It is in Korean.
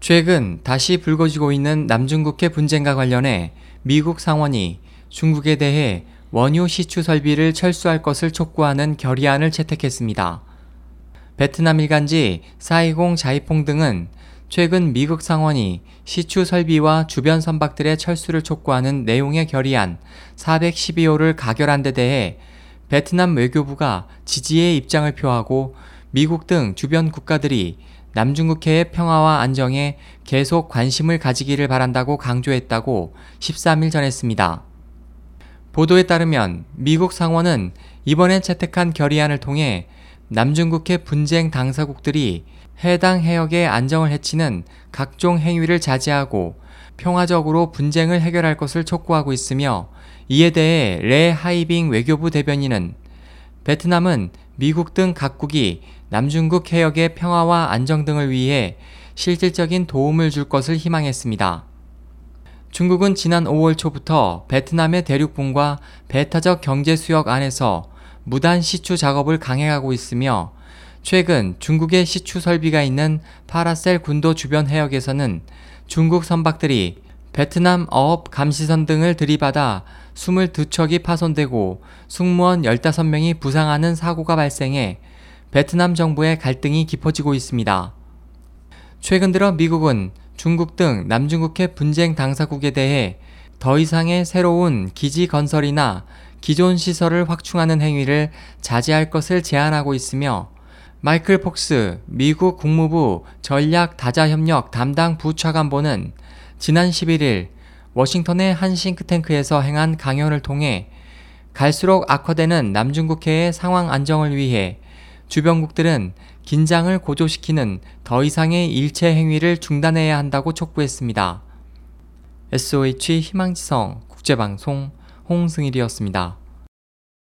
최근 다시 불거지고 있는 남중국해 분쟁과 관련해 미국 상원이 중국에 대해 원유 시추 설비를 철수할 것을 촉구하는 결의안을 채택했습니다. 베트남 일간지 사이공 자이퐁 등은 최근 미국 상원이 시추 설비와 주변 선박들의 철수를 촉구하는 내용의 결의안 412호를 가결한 데 대해 베트남 외교부가 지지의 입장을 표하고 미국 등 주변 국가들이 남중국해의 평화와 안정에 계속 관심을 가지기를 바란다고 강조했다고 13일 전했습니다. 보도에 따르면 미국 상원은 이번에 채택한 결의안을 통해 남중국해 분쟁 당사국들이 해당 해역의 안정을 해치는 각종 행위를 자제하고 평화적으로 분쟁을 해결할 것을 촉구하고 있으며 이에 대해 레 하이빙 외교부 대변인은 베트남은 미국 등 각국이 남중국 해역의 평화와 안정 등을 위해 실질적인 도움을 줄 것을 희망했습니다. 중국은 지난 5월 초부터 베트남의 대륙붕과 배타적 경제 수역 안에서 무단 시추 작업을 강행하고 있으며 최근 중국의 시추 설비가 있는 파라셀 군도 주변 해역에서는 중국 선박들이 베트남 어업 감시선 등을 들이받아 22척이 파손되고 승무원 15명이 부상하는 사고가 발생해 베트남 정부의 갈등이 깊어지고 있습니다. 최근 들어 미국은 중국 등 남중국해 분쟁 당사국에 대해 더 이상의 새로운 기지 건설이나 기존 시설을 확충하는 행위를 자제할 것을 제안하고 있으며 마이클 폭스 미국 국무부 전략 다자협력 담당 부차관보는 지난 11일 워싱턴의 한 싱크탱크에서 행한 강연을 통해 갈수록 악화되는 남중국해의 상황 안정을 위해 주변국들은 긴장을 고조시키는 더 이상의 일체 행위를 중단해야 한다고 촉구했습니다. SOH 희망지성 국제방송 홍승일이었습니다.